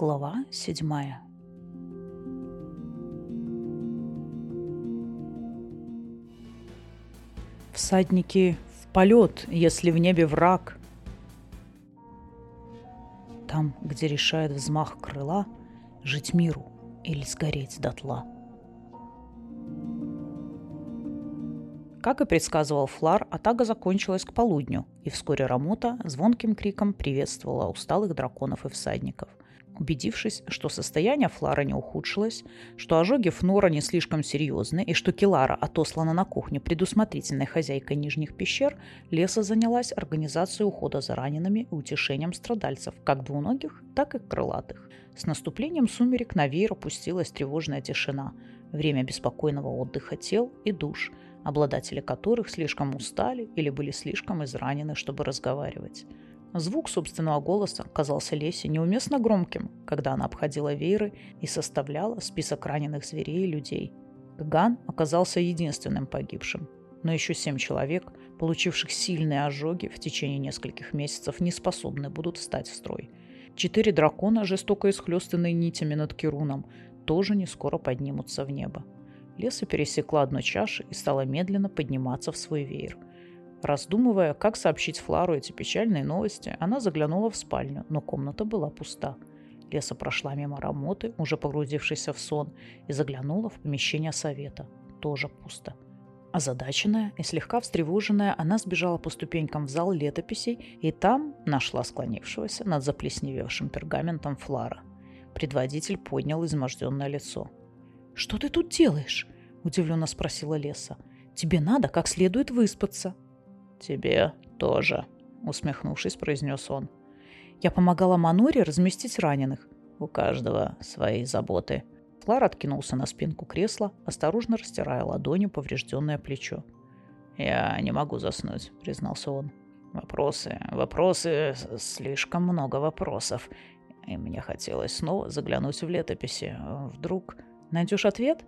Глава седьмая. Всадники в полет, если в небе враг. Там, где решает взмах крыла, жить миру или сгореть дотла. Как и предсказывал Флар, атака закончилась к полудню, и вскоре Рамота звонким криком приветствовала усталых драконов и всадников. Убедившись, что состояние Флара не ухудшилось, что ожоги Фнора не слишком серьезны и что Келара отослана на кухню предусмотрительной хозяйкой нижних пещер, Леса занялась организацией ухода за ранеными и утешением страдальцев, как двуногих, так и крылатых. С наступлением сумерек на веер опустилась тревожная тишина, время беспокойного отдыха тел и душ, обладатели которых слишком устали или были слишком изранены, чтобы разговаривать. Звук собственного голоса казался Лесе неуместно громким, когда она обходила вееры и составляла список раненых зверей и людей. Ган оказался единственным погибшим, но еще семь человек, получивших сильные ожоги в течение нескольких месяцев, не способны будут встать в строй. Четыре дракона, жестоко исхлестанные нитями над Кируном, тоже не скоро поднимутся в небо. Леса пересекла одну чашу и стала медленно подниматься в свой веер – Раздумывая, как сообщить Флару эти печальные новости, она заглянула в спальню, но комната была пуста. Леса прошла мимо Рамоты, уже погрузившейся в сон, и заглянула в помещение совета. Тоже пусто. Озадаченная и слегка встревоженная, она сбежала по ступенькам в зал летописей и там нашла склонившегося над заплесневевшим пергаментом Флара. Предводитель поднял изможденное лицо. «Что ты тут делаешь?» – удивленно спросила Леса. «Тебе надо как следует выспаться». «Тебе тоже», — усмехнувшись, произнес он. «Я помогала Маноре разместить раненых». «У каждого свои заботы». Флар откинулся на спинку кресла, осторожно растирая ладонью поврежденное плечо. «Я не могу заснуть», — признался он. «Вопросы, вопросы, слишком много вопросов. И мне хотелось снова заглянуть в летописи. Вдруг найдешь ответ?»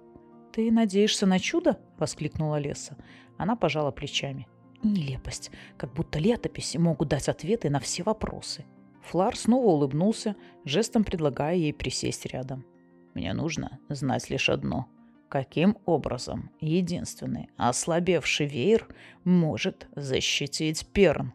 «Ты надеешься на чудо?» — воскликнула Леса. Она пожала плечами. Нелепость, как будто летописи могут дать ответы на все вопросы. Флар снова улыбнулся, жестом предлагая ей присесть рядом. «Мне нужно знать лишь одно. Каким образом единственный ослабевший веер может защитить Перн?»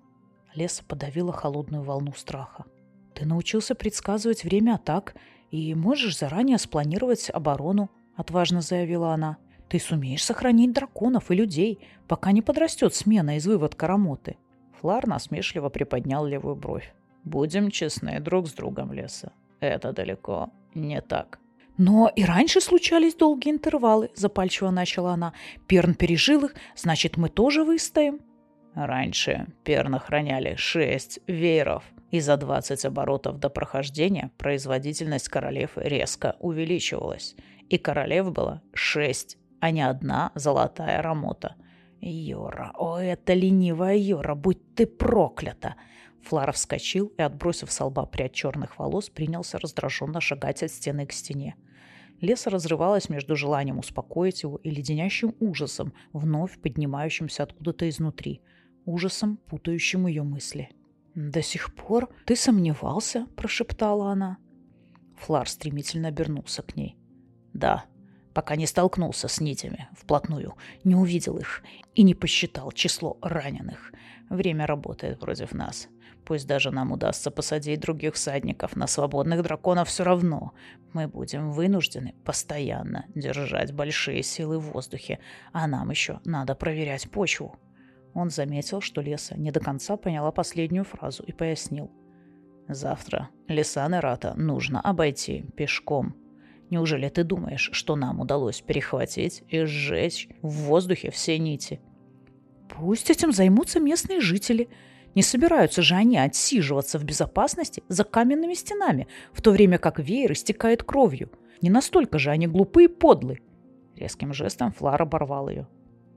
Леса подавила холодную волну страха. «Ты научился предсказывать время атак и можешь заранее спланировать оборону», — отважно заявила она. Ты сумеешь сохранить драконов и людей, пока не подрастет смена из выводка Рамоты. Флар насмешливо приподнял левую бровь. Будем честны друг с другом, Леса. Это далеко не так. Но и раньше случались долгие интервалы, запальчиво начала она. Перн пережил их, значит, мы тоже выстоим. Раньше Перн охраняли шесть вееров, и за 20 оборотов до прохождения производительность королев резко увеличивалась, и королев было шесть а не одна золотая рамота. «Йора, о, это ленивая Йора, будь ты проклята!» Флара вскочил и, отбросив с лба прядь черных волос, принялся раздраженно шагать от стены к стене. Леса разрывалась между желанием успокоить его и леденящим ужасом, вновь поднимающимся откуда-то изнутри, ужасом, путающим ее мысли. «До сих пор ты сомневался?» – прошептала она. Флар стремительно обернулся к ней. «Да», пока не столкнулся с нитями вплотную, не увидел их и не посчитал число раненых. Время работает против нас. Пусть даже нам удастся посадить других всадников на свободных драконов, все равно мы будем вынуждены постоянно держать большие силы в воздухе, а нам еще надо проверять почву. Он заметил, что Леса не до конца поняла последнюю фразу и пояснил. Завтра леса Нерата нужно обойти пешком. Неужели ты думаешь, что нам удалось перехватить и сжечь в воздухе все нити? Пусть этим займутся местные жители. Не собираются же они отсиживаться в безопасности за каменными стенами, в то время как веер истекает кровью. Не настолько же они глупы и подлы. Резким жестом Флар оборвал ее.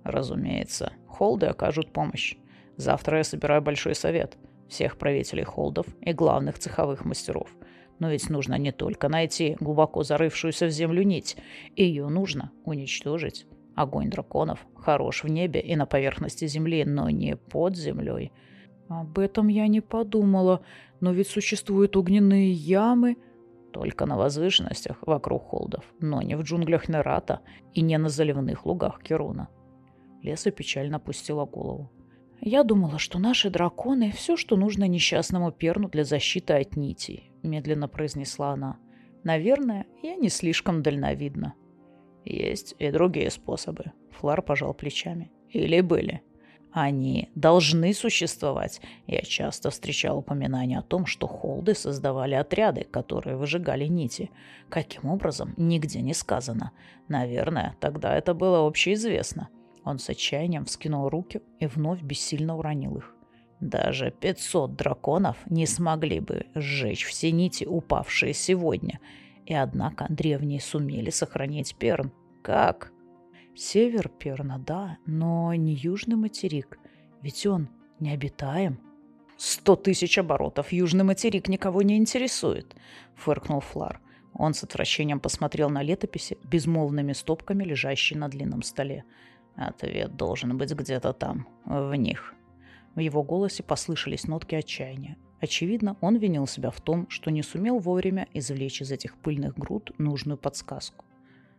Разумеется, холды окажут помощь. Завтра я собираю большой совет всех правителей холдов и главных цеховых мастеров – но ведь нужно не только найти глубоко зарывшуюся в землю нить. Ее нужно уничтожить. Огонь драконов хорош в небе и на поверхности земли, но не под землей. Об этом я не подумала. Но ведь существуют огненные ямы. Только на возвышенностях вокруг холдов, но не в джунглях Нерата и не на заливных лугах Керуна. Леса печально опустила голову. «Я думала, что наши драконы — все, что нужно несчастному перну для защиты от нитей», — медленно произнесла она. «Наверное, я не слишком дальновидна». «Есть и другие способы», — Флар пожал плечами. «Или были». Они должны существовать. Я часто встречал упоминания о том, что холды создавали отряды, которые выжигали нити. Каким образом, нигде не сказано. Наверное, тогда это было общеизвестно. Он с отчаянием вскинул руки и вновь бессильно уронил их. Даже 500 драконов не смогли бы сжечь все нити, упавшие сегодня. И однако древние сумели сохранить Перн. Как? Север Перна, да, но не южный материк, ведь он необитаем. «Сто тысяч оборотов! Южный материк никого не интересует!» — фыркнул Флар. Он с отвращением посмотрел на летописи, безмолвными стопками, лежащие на длинном столе. «Ответ должен быть где-то там, в них». В его голосе послышались нотки отчаяния. Очевидно, он винил себя в том, что не сумел вовремя извлечь из этих пыльных груд нужную подсказку.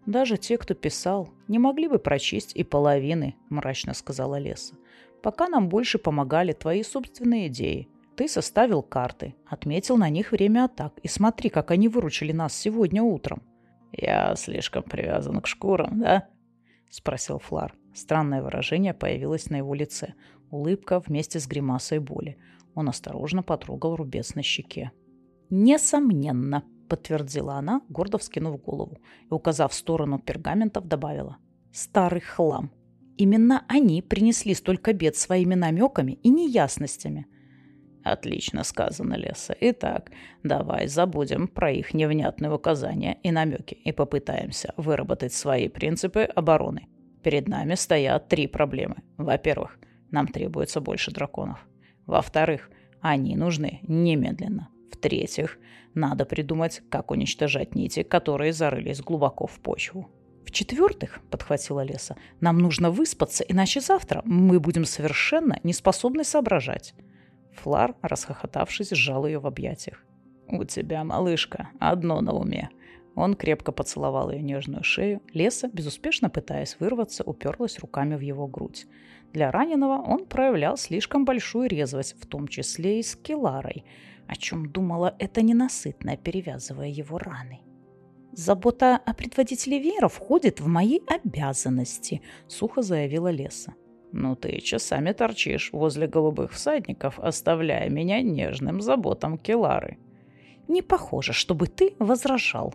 Даже те, кто писал, не могли бы прочесть и половины, мрачно сказала Леса. Пока нам больше помогали твои собственные идеи. Ты составил карты, отметил на них время атак, и смотри, как они выручили нас сегодня утром. Я слишком привязан к шкурам, да? Спросил Флар. Странное выражение появилось на его лице. Улыбка вместе с гримасой боли. Он осторожно потрогал рубец на щеке. «Несомненно», подтвердила она, гордо вскинув голову, и, указав в сторону пергаментов, добавила. «Старый хлам. Именно они принесли столько бед своими намеками и неясностями». «Отлично сказано, Леса. Итак, давай забудем про их невнятные указания и намеки и попытаемся выработать свои принципы обороны. Перед нами стоят три проблемы. Во-первых, нам требуется больше драконов. Во-вторых, они нужны немедленно. В-третьих, надо придумать, как уничтожать нити, которые зарылись глубоко в почву. В-четвертых, подхватила Леса, нам нужно выспаться, иначе завтра мы будем совершенно не способны соображать. Флар, расхохотавшись, сжал ее в объятиях. «У тебя, малышка, одно на уме». Он крепко поцеловал ее нежную шею. Леса, безуспешно пытаясь вырваться, уперлась руками в его грудь. Для раненого он проявлял слишком большую резвость, в том числе и с Келарой – о чем думала эта ненасытная, перевязывая его раны. «Забота о предводителе Вера входит в мои обязанности», — сухо заявила Леса. «Ну ты часами торчишь возле голубых всадников, оставляя меня нежным заботам Келары». «Не похоже, чтобы ты возражал».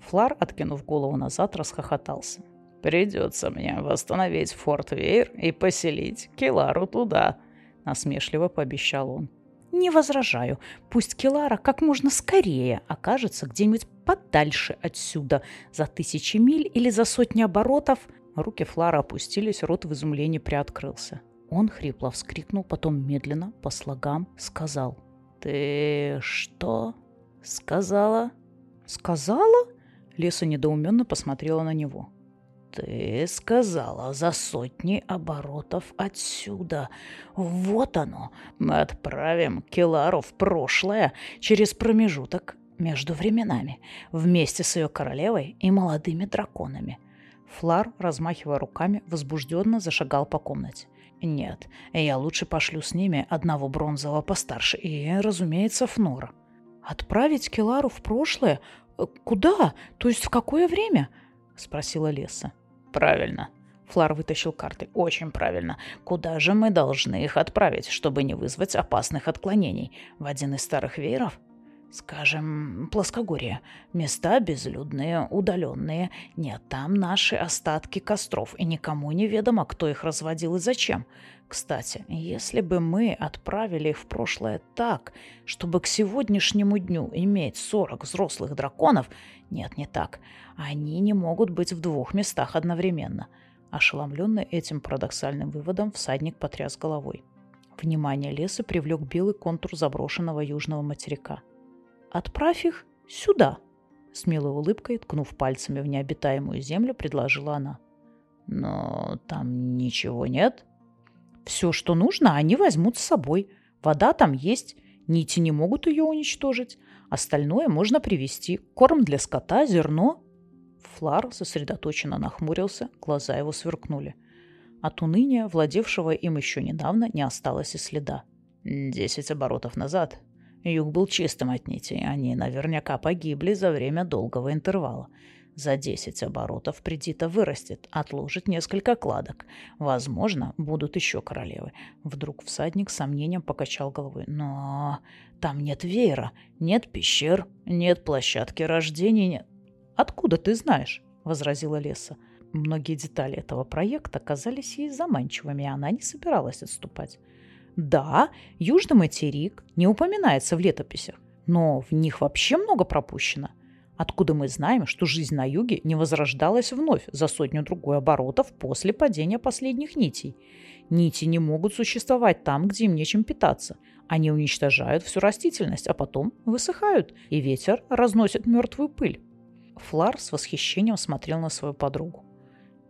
Флар, откинув голову назад, расхохотался. «Придется мне восстановить Форт Вейр и поселить Келару туда», — насмешливо пообещал он. Не возражаю. Пусть Келара как можно скорее окажется где-нибудь подальше отсюда, за тысячи миль или за сотни оборотов. Руки Флара опустились, рот в изумлении приоткрылся. Он хрипло вскрикнул, потом медленно, по слогам, сказал. «Ты что сказала?» «Сказала?» Леса недоуменно посмотрела на него. «Ты сказала за сотни оборотов отсюда. Вот оно. Мы отправим Келару в прошлое через промежуток между временами, вместе с ее королевой и молодыми драконами». Флар, размахивая руками, возбужденно зашагал по комнате. «Нет, я лучше пошлю с ними одного бронзового постарше и, разумеется, Фнора». «Отправить Келару в прошлое? Куда? То есть в какое время?» — спросила Леса. Правильно. Флар вытащил карты. Очень правильно. Куда же мы должны их отправить, чтобы не вызвать опасных отклонений? В один из старых вееров? Скажем, плоскогорье. Места безлюдные, удаленные. Нет, там наши остатки костров, и никому не ведомо, кто их разводил и зачем. Кстати, если бы мы отправили в прошлое так, чтобы к сегодняшнему дню иметь 40 взрослых драконов... Нет, не так. Они не могут быть в двух местах одновременно. Ошеломленный этим парадоксальным выводом, всадник потряс головой. Внимание леса привлек белый контур заброшенного южного материка. «Отправь их сюда!» С милой улыбкой, ткнув пальцами в необитаемую землю, предложила она. «Но там ничего нет?» «Все, что нужно, они возьмут с собой. Вода там есть, нити не могут ее уничтожить. Остальное можно привезти. Корм для скота, зерно. Флар сосредоточенно нахмурился, глаза его сверкнули. От уныния, владевшего им еще недавно, не осталось и следа. Десять оборотов назад юг был чистым от нитей. Они наверняка погибли за время долгого интервала. За десять оборотов Предита вырастет, отложит несколько кладок. Возможно, будут еще королевы. Вдруг всадник с сомнением покачал головой. Но там нет веера, нет пещер, нет площадки рождения, нет... «Откуда ты знаешь?» — возразила Леса. Многие детали этого проекта казались ей заманчивыми, и она не собиралась отступать. Да, Южный материк не упоминается в летописях, но в них вообще много пропущено. Откуда мы знаем, что жизнь на юге не возрождалась вновь за сотню-другой оборотов после падения последних нитей? Нити не могут существовать там, где им нечем питаться. Они уничтожают всю растительность, а потом высыхают, и ветер разносит мертвую пыль. Флар с восхищением смотрел на свою подругу.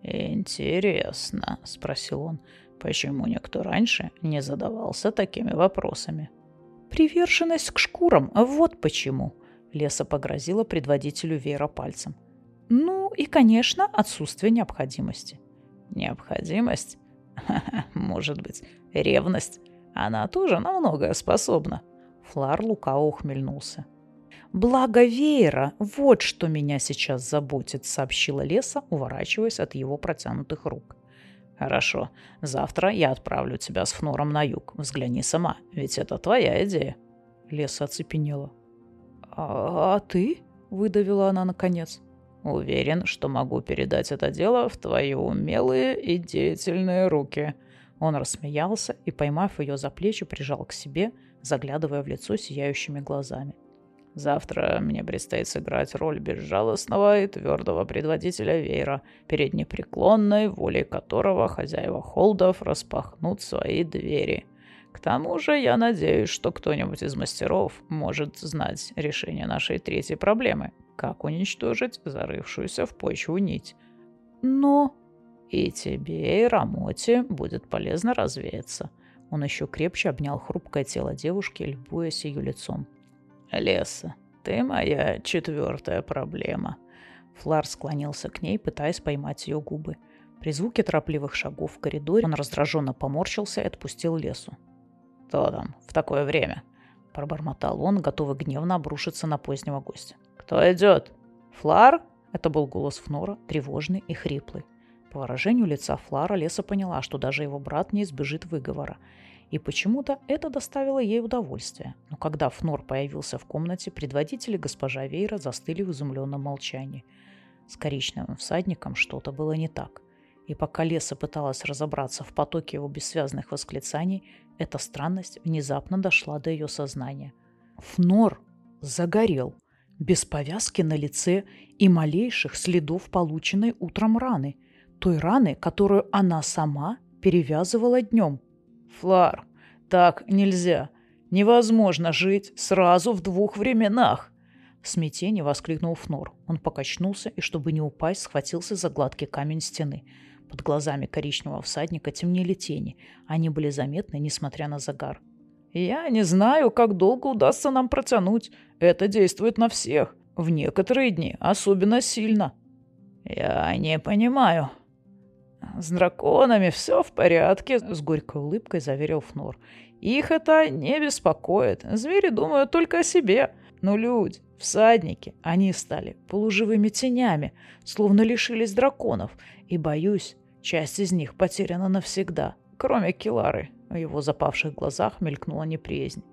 «Интересно», — спросил он, — «почему никто раньше не задавался такими вопросами?» «Приверженность к шкурам, вот почему», Леса погрозила предводителю веера пальцем. Ну и, конечно, отсутствие необходимости. Необходимость? Может быть, ревность? Она тоже на многое способна. Флар лукаво ухмельнулся. «Благо веера, вот что меня сейчас заботит», — сообщила Леса, уворачиваясь от его протянутых рук. «Хорошо. Завтра я отправлю тебя с Фнором на юг. Взгляни сама, ведь это твоя идея». Леса оцепенела. «А, а ты?» — выдавила она наконец. «Уверен, что могу передать это дело в твои умелые и деятельные руки». Он рассмеялся и, поймав ее за плечи, прижал к себе, заглядывая в лицо сияющими глазами. Завтра мне предстоит сыграть роль безжалостного и твердого предводителя веера, перед непреклонной волей которого хозяева холдов распахнут свои двери — к тому же я надеюсь, что кто-нибудь из мастеров может знать решение нашей третьей проблемы – как уничтожить зарывшуюся в почву нить. Но и тебе, и Рамоте будет полезно развеяться. Он еще крепче обнял хрупкое тело девушки, любуясь ее лицом. «Леса, ты моя четвертая проблема». Флар склонился к ней, пытаясь поймать ее губы. При звуке торопливых шагов в коридоре он раздраженно поморщился и отпустил лесу. «Кто там в такое время?» – пробормотал он, готовый гневно обрушиться на позднего гостя. «Кто идет?» «Флар?» – это был голос Фнора, тревожный и хриплый. По выражению лица Флара Леса поняла, что даже его брат не избежит выговора. И почему-то это доставило ей удовольствие. Но когда Фнор появился в комнате, предводители госпожа Вейра застыли в изумленном молчании. С коричневым всадником что-то было не так. И пока Леса пыталась разобраться в потоке его бессвязных восклицаний, эта странность внезапно дошла до ее сознания. Фнор загорел, без повязки на лице и малейших следов полученной утром раны, той раны, которую она сама перевязывала днем. «Флар, так нельзя. Невозможно жить сразу в двух временах!» В смятении воскликнул Фнор. Он покачнулся и, чтобы не упасть, схватился за гладкий камень стены – под глазами коричневого всадника темнели тени. Они были заметны, несмотря на загар. «Я не знаю, как долго удастся нам протянуть. Это действует на всех. В некоторые дни особенно сильно». «Я не понимаю». «С драконами все в порядке», — с горькой улыбкой заверил Фнор. «Их это не беспокоит. Звери думают только о себе. Но люди, всадники, они стали полуживыми тенями, словно лишились драконов. И, боюсь, часть из них потеряна навсегда, кроме Килары. В его запавших глазах мелькнула неприязнь.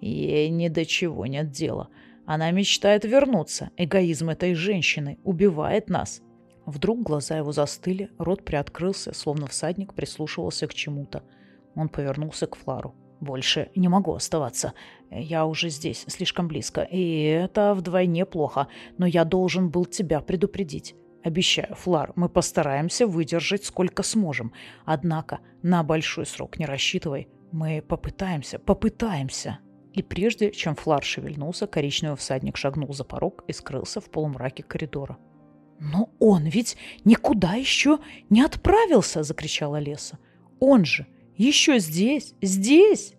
Ей ни до чего нет дела. Она мечтает вернуться. Эгоизм этой женщины убивает нас. Вдруг глаза его застыли, рот приоткрылся, словно всадник прислушивался к чему-то. Он повернулся к Флару. «Больше не могу оставаться. Я уже здесь, слишком близко, и это вдвойне плохо, но я должен был тебя предупредить. Обещаю, Флар, мы постараемся выдержать сколько сможем. Однако на большой срок не рассчитывай. Мы попытаемся, попытаемся. И прежде, чем Флар шевельнулся, коричневый всадник шагнул за порог и скрылся в полумраке коридора. «Но он ведь никуда еще не отправился!» – закричала Леса. «Он же еще здесь, здесь!»